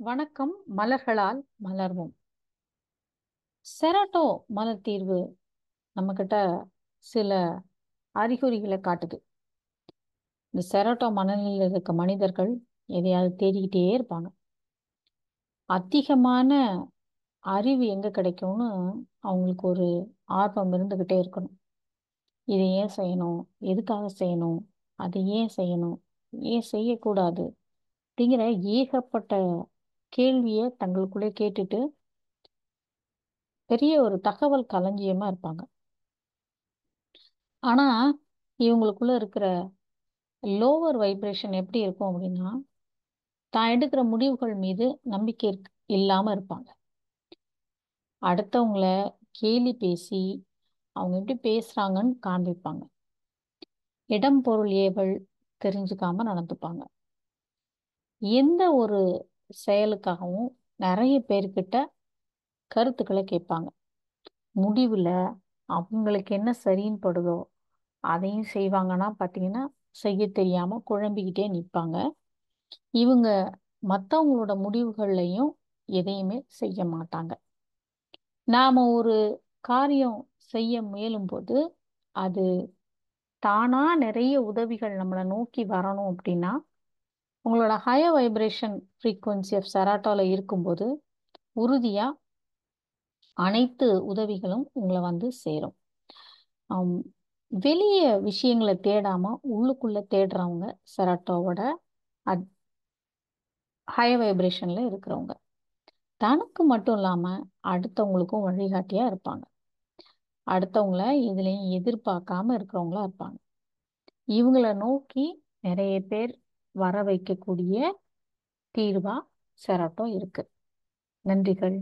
வணக்கம். மலர்களால் மலர்வோம். செரட்டோ மலர் தீர்வு நம்மக்கிட்ட சில அறிகுறிகளை காட்டுது. இந்த செரட்டோ மனநிலையில் இருக்க மனிதர்கள் எதையாவது தேடிக்கிட்டே இருப்பாங்க. அதிகமான அறிவு எங்கே கிடைக்கும்னு அவங்களுக்கு ஒரு ஆர்வம் இருந்துக்கிட்டே இருக்கணும். இதை ஏன் செய்யணும்? எதுக்காக செய்யணும்? அதை ஏன் செய்யணும்? ஏன் செய்யக்கூடாது? அப்படிங்கிற ஏகப்பட்ட கேள்வியை தங்களுக்குள்ளே கேட்டுட்டு பெரிய ஒரு தகவல் களஞ்சியமா இருப்பாங்க. ஆனா இவங்களுக்குள்ள இருக்கிற லோவர் வைப்ரேஷன் எப்படி இருக்கும் அப்படின்னா தான் எடுக்கிற முடிவுகள் மீது நம்பிக்கை இல்லாம இருப்பாங்க. அடுத்தவங்கள கேலி பேசி அவங்க எப்படி பேசுறாங்கன்னு காண்பிப்பாங்க. இடம் பொருள் ஏவல் தெரிஞ்சுக்காம நடந்துப்பாங்க. எந்த ஒரு செயலுக்காகவும் நிறைய பேர்கிட்ட கருத்துக்களை கேட்பாங்க. முடிவில் அவங்களுக்கு என்ன சரின்னு படுதோ அதையும் செய்வாங்கன்னா பார்த்தீங்கன்னா செய்ய தெரியாமல் குழம்பிக்கிட்டே நிற்பாங்க. இவங்க மற்றவங்களோட முடிவுகள்லையும் எதையுமே செய்ய மாட்டாங்க. நாம் ஒரு காரியம் செய்ய முயலும்போது அது தானாக நிறைய உதவிகள் நம்மளை நோக்கி வரணும் அப்படின்னா உங்களோட ஹையர் வைப்ரேஷன் ஃப்ரீக்குவன்சி ஆஃப் செராட்டோவில் இருக்கும்போது உறுதியாக அனைத்து உதவிகளும் உங்களை வந்து சேரும். வெளியே வெளிய விஷயங்களை தேடாம உள்ளுக்குள்ள தேடுறவங்க செராட்டோவோட அட் ஹை வைப்ரேஷன்ல இருக்கிறவங்க. தனக்கு மட்டும் இல்லாம அடுத்தவங்களுக்கும் வழிகாட்டியா இருப்பாங்க. அடுத்தவங்கள எதுலையும் எதிர்பார்க்காம இருக்கிறவங்களா இருப்பாங்க. இவங்கள நோக்கி நிறைய பேர் வர வைக்கக்கூடிய தீர்வா செராட்டோ இருக்கு. நன்றிகள்.